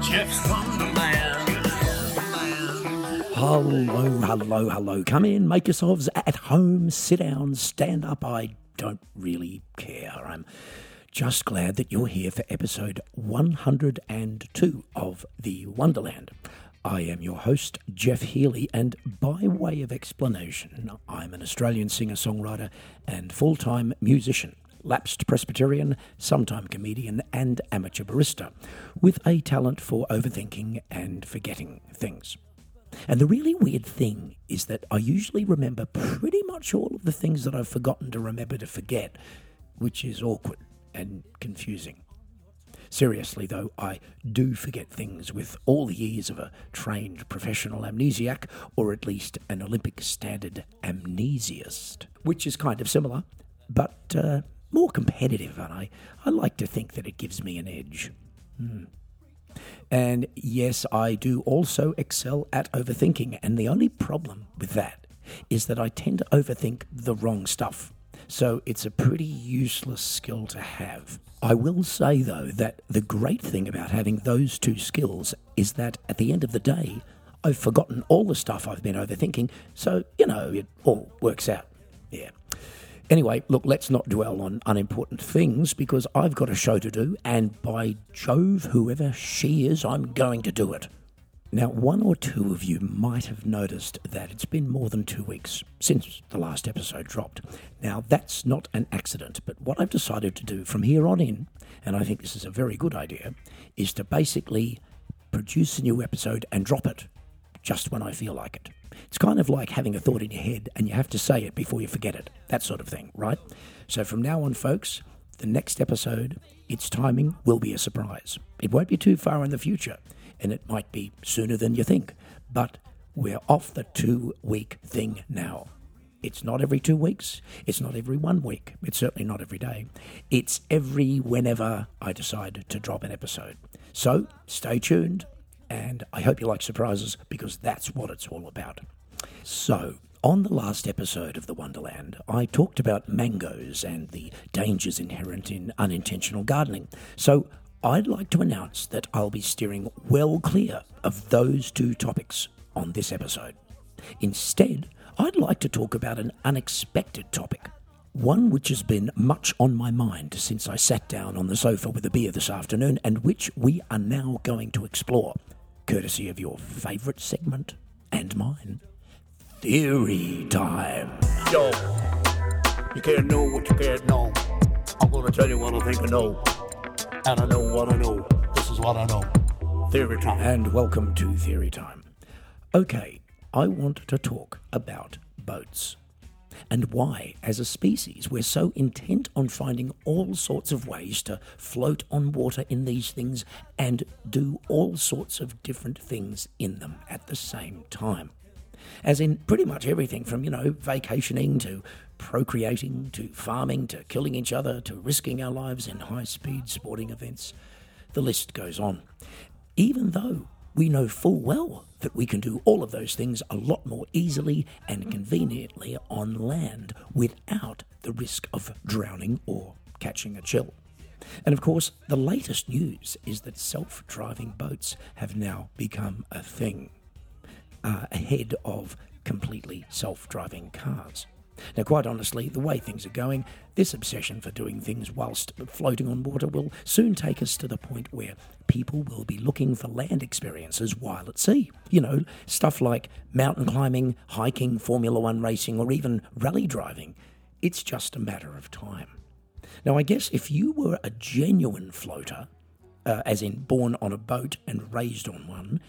Geoff's, Wonderland. Hello, hello, hello. Come in, make yourselves at home, sit down, stand up. I don't really care. I'm just glad that you're here for episode 102 of The Wonderland. I am your host, Geoff Healy, and by way of explanation, I'm an Australian singer songwriter and full time musician, lapsed Presbyterian, sometime comedian, and amateur barista, with a talent for overthinking and forgetting things. And the really weird thing is that I usually remember pretty much all of the things that I've forgotten to remember to forget, which is awkward and confusing. Seriously, though, I do forget things with all the ease of a trained professional amnesiac, or at least an Olympic standard amnesiast, which is kind of similar, but uh, more competitive, and I, I like to think that it gives me an edge. Hmm. And yes, I do also excel at overthinking, and the only problem with that is that I tend to overthink the wrong stuff. So it's a pretty useless skill to have. I will say, though, that the great thing about having those two skills is that at the end of the day, I've forgotten all the stuff I've been overthinking, so, you know, it all works out. Yeah. Anyway, look, let's not dwell on unimportant things because I've got a show to do, and by Jove, whoever she is, I'm going to do it. Now, one or two of you might have noticed that it's been more than two weeks since the last episode dropped. Now, that's not an accident, but what I've decided to do from here on in, and I think this is a very good idea, is to basically produce a new episode and drop it just when I feel like it. It's kind of like having a thought in your head and you have to say it before you forget it, that sort of thing, right? So from now on, folks, the next episode, its timing will be a surprise. It won't be too far in the future and it might be sooner than you think. But we're off the two week thing now. It's not every two weeks. It's not every one week. It's certainly not every day. It's every whenever I decide to drop an episode. So stay tuned, and I hope you like surprises because that's what it's all about. So, on the last episode of The Wonderland, I talked about mangoes and the dangers inherent in unintentional gardening. So, I'd like to announce that I'll be steering well clear of those two topics on this episode. Instead, I'd like to talk about an unexpected topic, one which has been much on my mind since I sat down on the sofa with a beer this afternoon, and which we are now going to explore, courtesy of your favourite segment and mine Theory Time. Yo, you can't know what you can't know. I'm gonna tell you what I think I know. And I know what I know. This is what I know. Theory time. and welcome to Theory Time. Okay, I want to talk about boats and why, as a species, we're so intent on finding all sorts of ways to float on water in these things and do all sorts of different things in them at the same time. As in pretty much everything from, you know, vacationing to procreating to farming to killing each other to risking our lives in high speed sporting events. The list goes on. Even though we know full well that we can do all of those things a lot more easily and conveniently on land without the risk of drowning or catching a chill. And of course, the latest news is that self driving boats have now become a thing uh, ahead of completely self driving cars. Now, quite honestly, the way things are going, this obsession for doing things whilst floating on water will soon take us to the point where people will be looking for land experiences while at sea. You know, stuff like mountain climbing, hiking, Formula One racing, or even rally driving. It's just a matter of time. Now, I guess if you were a genuine floater, uh, as in born on a boat and raised on one,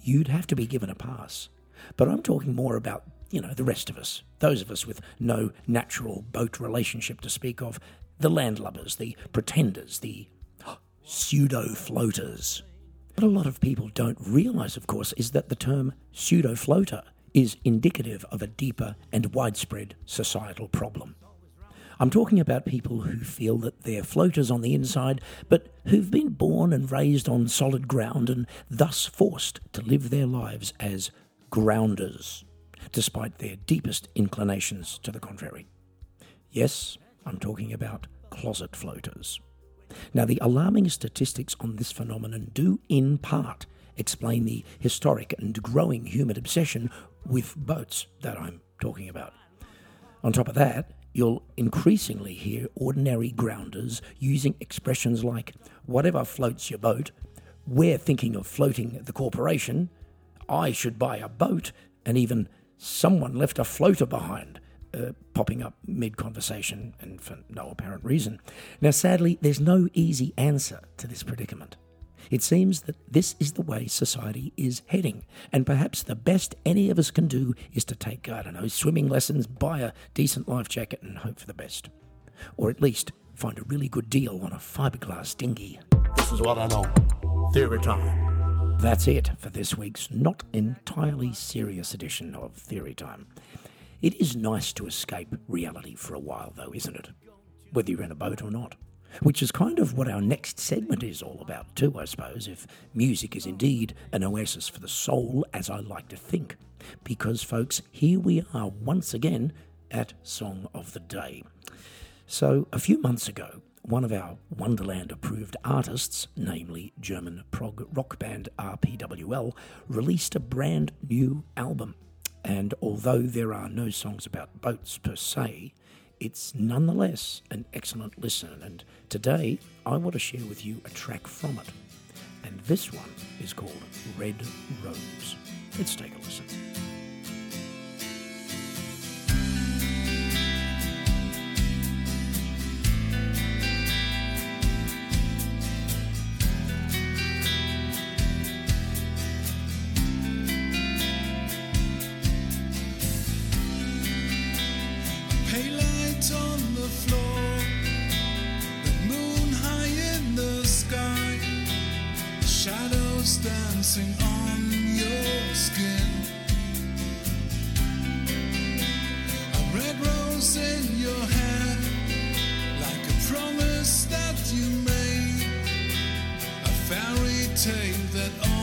you'd have to be given a pass. But I'm talking more about, you know, the rest of us, those of us with no natural boat relationship to speak of, the landlubbers, the pretenders, the pseudo floaters. What a lot of people don't realise, of course, is that the term pseudo floater is indicative of a deeper and widespread societal problem. I'm talking about people who feel that they're floaters on the inside, but who've been born and raised on solid ground and thus forced to live their lives as grounders, despite their deepest inclinations to the contrary. Yes, I'm talking about closet floaters. Now, the alarming statistics on this phenomenon do, in part, explain the historic and growing human obsession with boats that I'm talking about. On top of that, you'll increasingly hear ordinary grounders using expressions like, whatever floats your boat, we're thinking of floating the corporation, I should buy a boat, and even someone left a floater behind. Uh, popping up mid conversation and for no apparent reason. Now, sadly, there's no easy answer to this predicament. It seems that this is the way society is heading, and perhaps the best any of us can do is to take, I don't know, swimming lessons, buy a decent life jacket, and hope for the best. Or at least find a really good deal on a fiberglass dinghy. This is what I know. Theory time. That's it for this week's not entirely serious edition of Theory Time. It is nice to escape reality for a while, though, isn't it? Whether you're in a boat or not. Which is kind of what our next segment is all about, too, I suppose, if music is indeed an oasis for the soul, as I like to think. Because, folks, here we are once again at Song of the Day. So, a few months ago, one of our Wonderland approved artists, namely German prog rock band RPWL, released a brand new album. And although there are no songs about boats per se, it's nonetheless an excellent listen. And today I want to share with you a track from it. And this one is called Red Rose. Let's take a listen. To the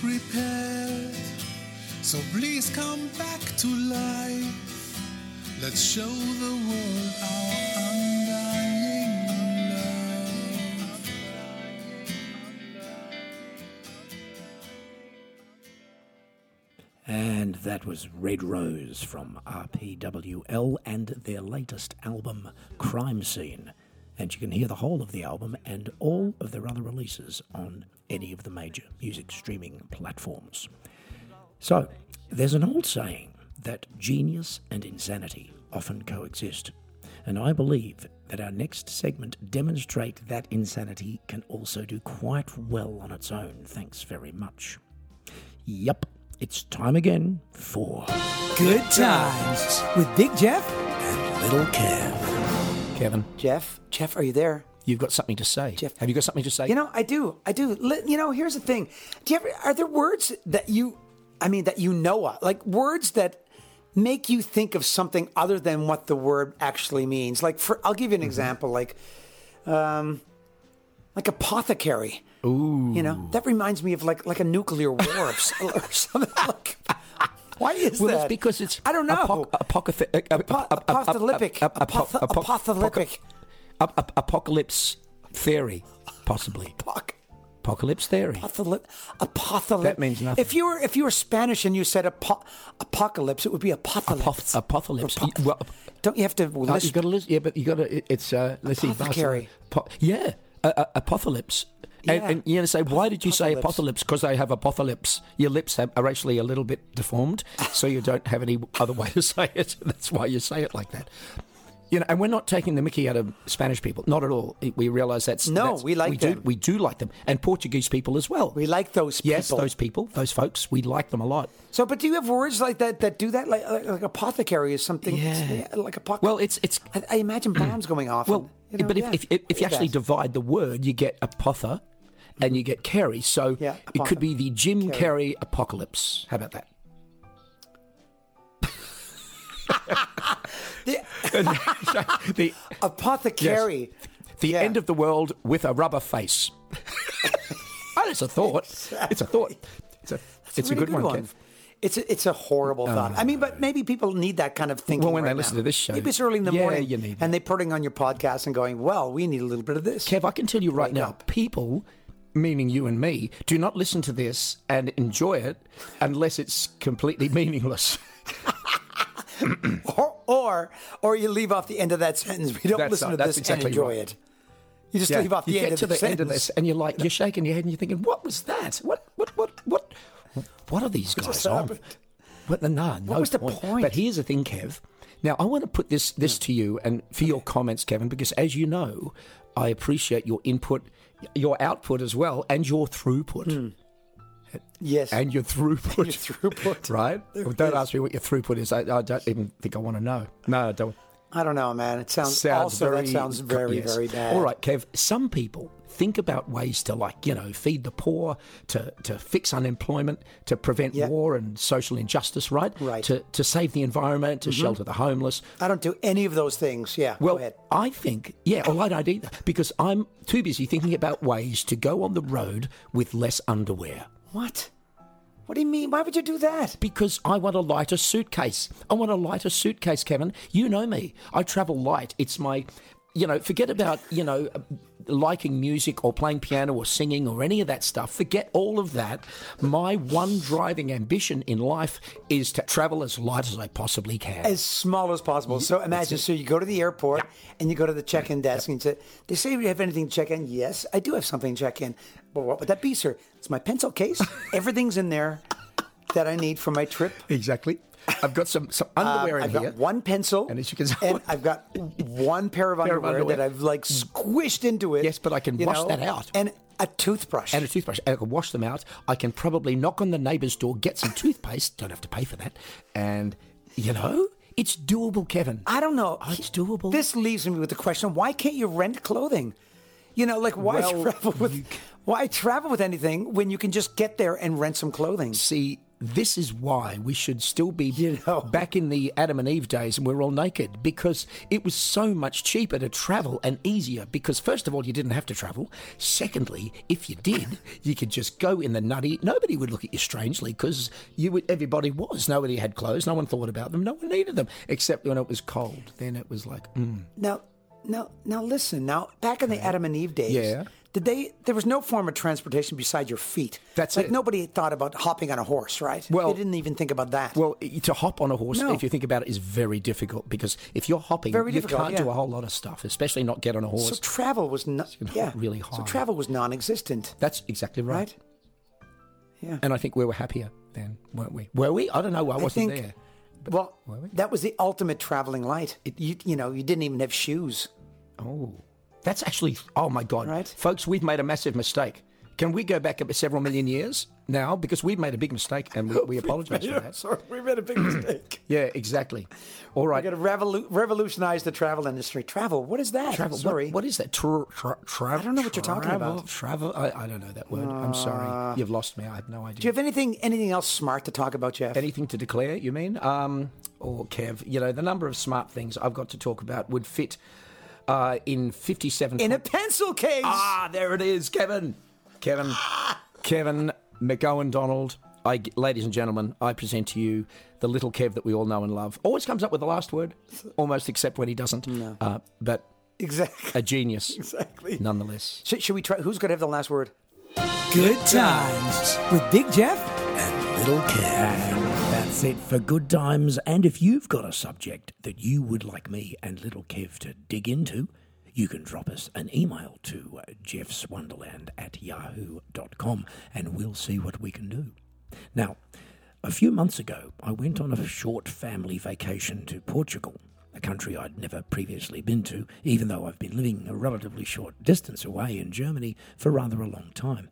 prepared. So please come back to life. Let's show the world our undying love. And that was Red Rose from RPWL and their latest album, Crime Scene. And you can hear the whole of the album and all of their other releases on any of the major music streaming platforms. So, there's an old saying that genius and insanity often coexist. And I believe that our next segment demonstrate that insanity can also do quite well on its own. Thanks very much. Yup, it's time again for Good times with Big Geoff. And Little Kev. Kevin, Geoff, Geoff, are you there? you've got something to say. Geoff. Have you got something to say? You know, I do. I do. You know, here's the thing. Do you ever, are there words that you, I mean, that you know of? Like words that make you think of something other than what the word actually means? Like, for, I'll give you an example. Like, um, like apothecary. Ooh. You know, that reminds me of like like a nuclear war or or something like. Why is well, that? it's because it's I don't know. apoc- apocryph- uh, uh, Apo- uh, uh, uh, apocalyptic. uh, uh, Apoth- apo- apo- apocalyptic. ap- ap- apocalypse theory, possibly. Apoc- Apocalypse theory. Apocalypse. Apocalypse. That means nothing. If you were if you were Spanish and you said apo- apocalypse, it would be apocalypse. Apoth- apocalypse. Apo- well, Don't you have to Uh, list? you got to listen. Yeah, but you got to. It's uh, let's see. Apothecary. Po- yeah, uh, uh, apocalypse. And, Yeah. and you're going to say, why did you say Apocalypse. Because they have apocalypse. Your lips have, are actually a little bit deformed, so you don't have any other way to say it. That's why you say it like that. You know, and we're not taking the Mickey out of Spanish people, not at all. We realise that's No, that's- we like we them. Do, we do like them, and Portuguese people as well. we like those people. yes, those people, those folks, we like them a lot. So, but do you have words like that that do that? Like like, like apothecary is something. Yeah. Like apocalypse. Well, it's it's I, I imagine bombs going off. Well, and, you know, but if, yeah. if, if, if you Yeah. actually divide the word, you get apotha and you get Kerry. So Yeah, it could be the Jim Kerry. Carrey apocalypse. How about that? The- the apothecary. the Yeah. end of the world with a rubber face. oh, it's a thought. It's a thought. It's a, it's a really good, one. Kev. It's a, it's a horrible oh, thought. I mean, but maybe people need that kind of thinking. Well, when they listen now. to this show, maybe it's early in the yeah, morning, you need and they're putting on your podcast and going, "Well, we need a little bit of this." Kev, I can tell you right Wake now, up. people, meaning you and me, do not listen to this and enjoy it unless it's completely meaningless. or, or or you leave off the end of that sentence. We don't That's- listen to this exactly and enjoy right. it. You just Yeah, leave off the you end of to the, the, end of sentence. this, and you're like, you're shaking your head, and you're thinking, "What was that? What, what, what, what, what are these guys on?" But no, no was the point? But here's the thing, Kev. Now I want to put this this to you and for your comments, Kevin, because as you know, I appreciate your input, your output as well, and your throughput, hmm. Yes, and your throughput, your throughput. right? Don't it ask me what your throughput is. I, I don't even think I want to know. No, I don't. I don't know, man. It sounds, sounds also very, that sounds very yes. very bad. All right, Kev. Some people think about ways to, like, you know, feed the poor, to to fix unemployment, to prevent Yeah. war and social injustice, right? Right. To to save the environment, to mm-hmm. shelter the homeless. I don't do any of those things. Yeah, Well, go ahead. I think, yeah, well, I don't either, because I'm too busy thinking about ways to go on the road with less underwear. What? What do you mean? Why would you do that? Because I want a lighter suitcase. I want a lighter suitcase, Kevin. You know me. I travel light. It's my, you know, forget about, you know, liking music or playing piano or singing or any of that stuff. Forget all of that. My one driving ambition in life is to travel as light as I possibly can. As small as possible. So imagine, so you go to the airport and you go to the check-in desk and you say, "They say we have anything to check in." Yes, I do have something to check in. But what would that be, sir? It's my pencil case. Everything's in there that I need for my trip. exactly. I've got some, some underwear in Um, I've here. got one pencil, And as you can see- and I've got one pair of underwear, of underwear. that I've like squished into it. Yes, but I can wash that out. and a toothbrush. and a toothbrush. And I can wash them out. I can probably knock on the neighbor's door, get some toothpaste. Don't have to pay for that. And, you know, it's doable, Kevin. I don't know. Oh, it's doable. This leaves me with the question: Why can't you rent clothing? You know, like why Well, travel with you why travel with anything when you can just get there and rent some clothing? See, this is why we should still be You know. back in the Adam and Eve days and we're all naked because it was so much cheaper to travel and easier because first of all you didn't have to travel secondly if you did you could just go in the nutty nobody would look at you strangely because you would everybody was nobody had clothes no one thought about them no one needed them except when it was cold then it was like mm. Now, now, now, listen. Now, back in the Adam and Eve days, Yeah. Did they? There was no form of transportation beside your feet. That's like it. nobody thought about hopping on a horse, right? Well- they didn't even think about that. Well, to hop on a horse, No. if you think about it, is very difficult because if you're hopping, Very you can't do a whole lot of stuff, especially not get on a horse. so travel was not yeah really hard. So travel was non-existent, That's exactly right. right? Yeah. And I think we were happier then, weren't we? Were we? I don't know. I wasn't think- there. well, were we? that was the ultimate traveling light. It, you, you know, you didn't even have shoes. Oh, that's actually. Oh my God, Right. folks, we've made a massive mistake. Can we go back several million years now because we've made a big mistake and we, we apologise for that. Sorry, we made a big mistake. Yeah, exactly. All right. We're going to revolu- revolutionize the travel industry. Travel, what is that? Travel. Sorry. What, what is that? Tra- tra- travel. I don't know what you're talking travel, about. Uh, Travel. I, I don't know that word. I'm sorry. You've lost me. I have no idea. Do you have anything anything else smart to talk about, Geoff? Anything to declare, you mean? Um, or Kev, you know, the number of smart things I've got to talk about would fit uh, in 57. in a pencil case. ah, there it is, Kevin. Kevin, Kevin McGowan Donald. I, ladies and gentlemen, I present to you the little Kev that we all know and love. Always comes up with the last word, almost except when he doesn't. Uh, but Exactly. a genius, Exactly. nonetheless. Should, should we try? Who's going to have the last word? Good times with Big Geoff And little Kev. That's it for good times. And if you've got a subject that you would like me and little Kev to dig into, you can drop us an email to uh, jeffswonderland at yahoo.com and we'll see what we can do. Now, a few months ago, I went on a short family vacation to Portugal, a country I'd never previously been to, even though I've been living a relatively short distance away in Germany for rather a long time.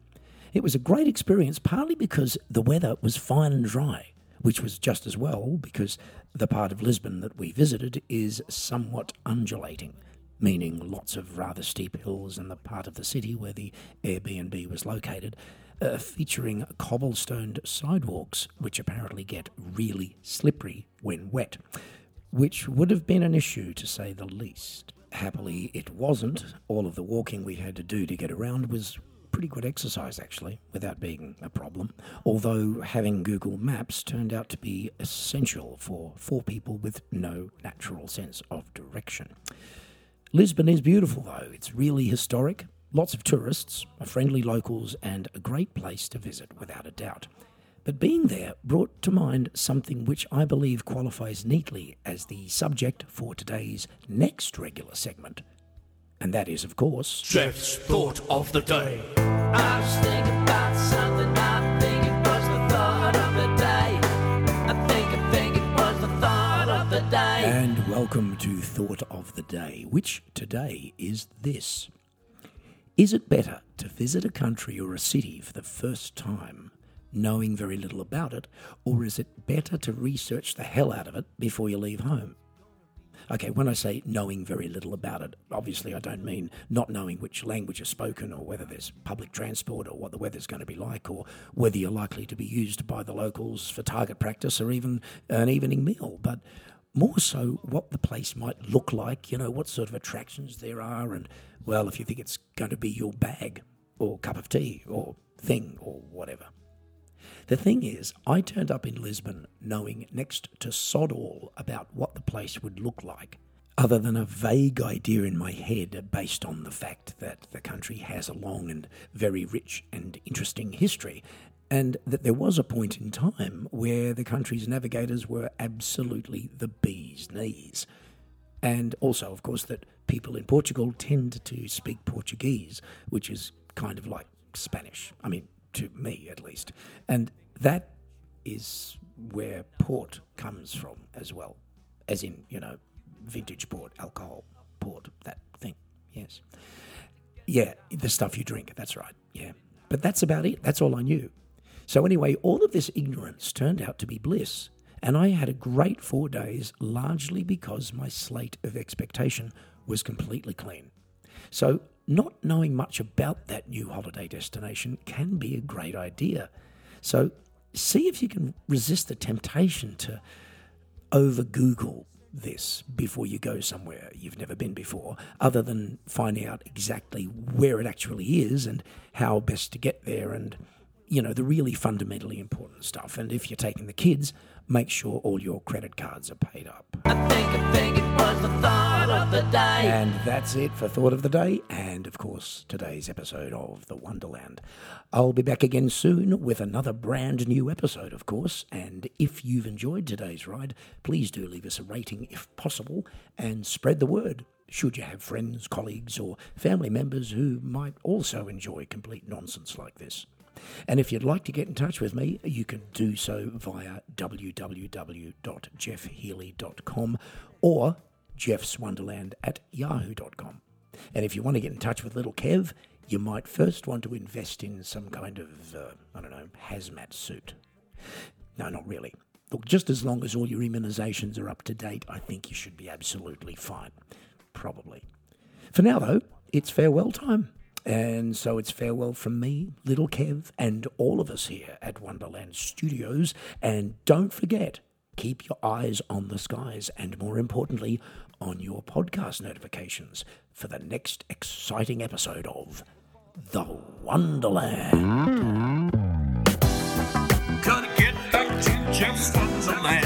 It was a great experience, partly because the weather was fine and dry, which was just as well because the part of Lisbon that we visited is somewhat undulating, meaning lots of rather steep hills in the part of the city where the Airbnb was located, uh, featuring cobblestoned sidewalks, which apparently get really slippery when wet, which would have been an issue to say the least. Happily, it wasn't. All of the walking we had to do to get around was pretty good exercise, actually, without being a problem. Although having Google Maps turned out to be essential for four people with no natural sense of direction. Lisbon is beautiful, though. It's really historic, lots of tourists, friendly locals, and a great place to visit, without a doubt. But being there brought to mind something which I believe qualifies neatly as the subject for today's next regular segment. And that is, of course, Geoff's thought of the day. I was thinking about something. I think it was the thought of the day. I think, I think it was the thought of the day. And welcome to Thought of the Day, which today is this Is it better to visit a country or a city for the first time, knowing very little about it, or is it better to research the hell out of it before you leave home? Okay, when I say knowing very little about it, obviously I don't mean not knowing which language is spoken or whether there's public transport or what the weather's going to be like or whether you're likely to be used by the locals for target practice or even an evening meal, but more so what the place might look like, you know, what sort of attractions there are, and, well, if you think it's going to be your bag or cup of tea or thing or whatever. The thing is, I turned up in Lisbon knowing next to sod all about what the place would look like, other than a vague idea in my head based on the fact that the country has a long and very rich and interesting history, and that there was a point in time where the country's navigators were absolutely the bee's knees. And also, of course, that people in Portugal tend to speak Portuguese, which is kind of like Spanish. I mean, to me at least. And that is where port comes from as well. As in, you know, vintage port, alcohol, port, that thing. Yes. Yeah, the stuff you drink. That's right. Yeah. But that's about it. That's all I knew. So, anyway, all of this ignorance turned out to be bliss. And I had a great four days largely because my slate of expectation was completely clean. So, not knowing much about that new holiday destination can be a great idea. So, see if you can resist the temptation to over Google this before you go somewhere you've never been before, other than finding out exactly where it actually is and how best to get there and, you know, the really fundamentally important stuff. And if you're taking the kids, make sure all your credit cards are paid up. I think, I think it was the thought of the day. And that's it for Thought of the Day, and of course, today's episode of The Wonderland. I'll be back again soon with another brand new episode, of course. And if you've enjoyed today's ride, please do leave us a rating if possible and spread the word. Should you have friends, colleagues, or family members who might also enjoy complete nonsense like this? And if you'd like to get in touch with me, you can do so via www.jeffhealy.com or jeffswonderland at yahoo.com. And if you want to get in touch with little Kev, you might first want to invest in some kind of, uh, I don't know, hazmat suit. No, not really. Look, just as long as all your immunisations are up to date, I think you should be absolutely fine. Probably. For now, though, it's farewell time. And so it's farewell from me, little Kev, and all of us here at Wonderland Studios. And don't forget, keep your eyes on the skies and, more importantly, on your podcast notifications for the next exciting episode of The Wonderland. Gotta get back to Geoff's Wonderland.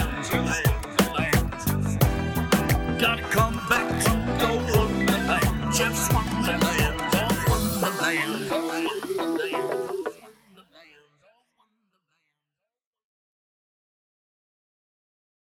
Gotta come back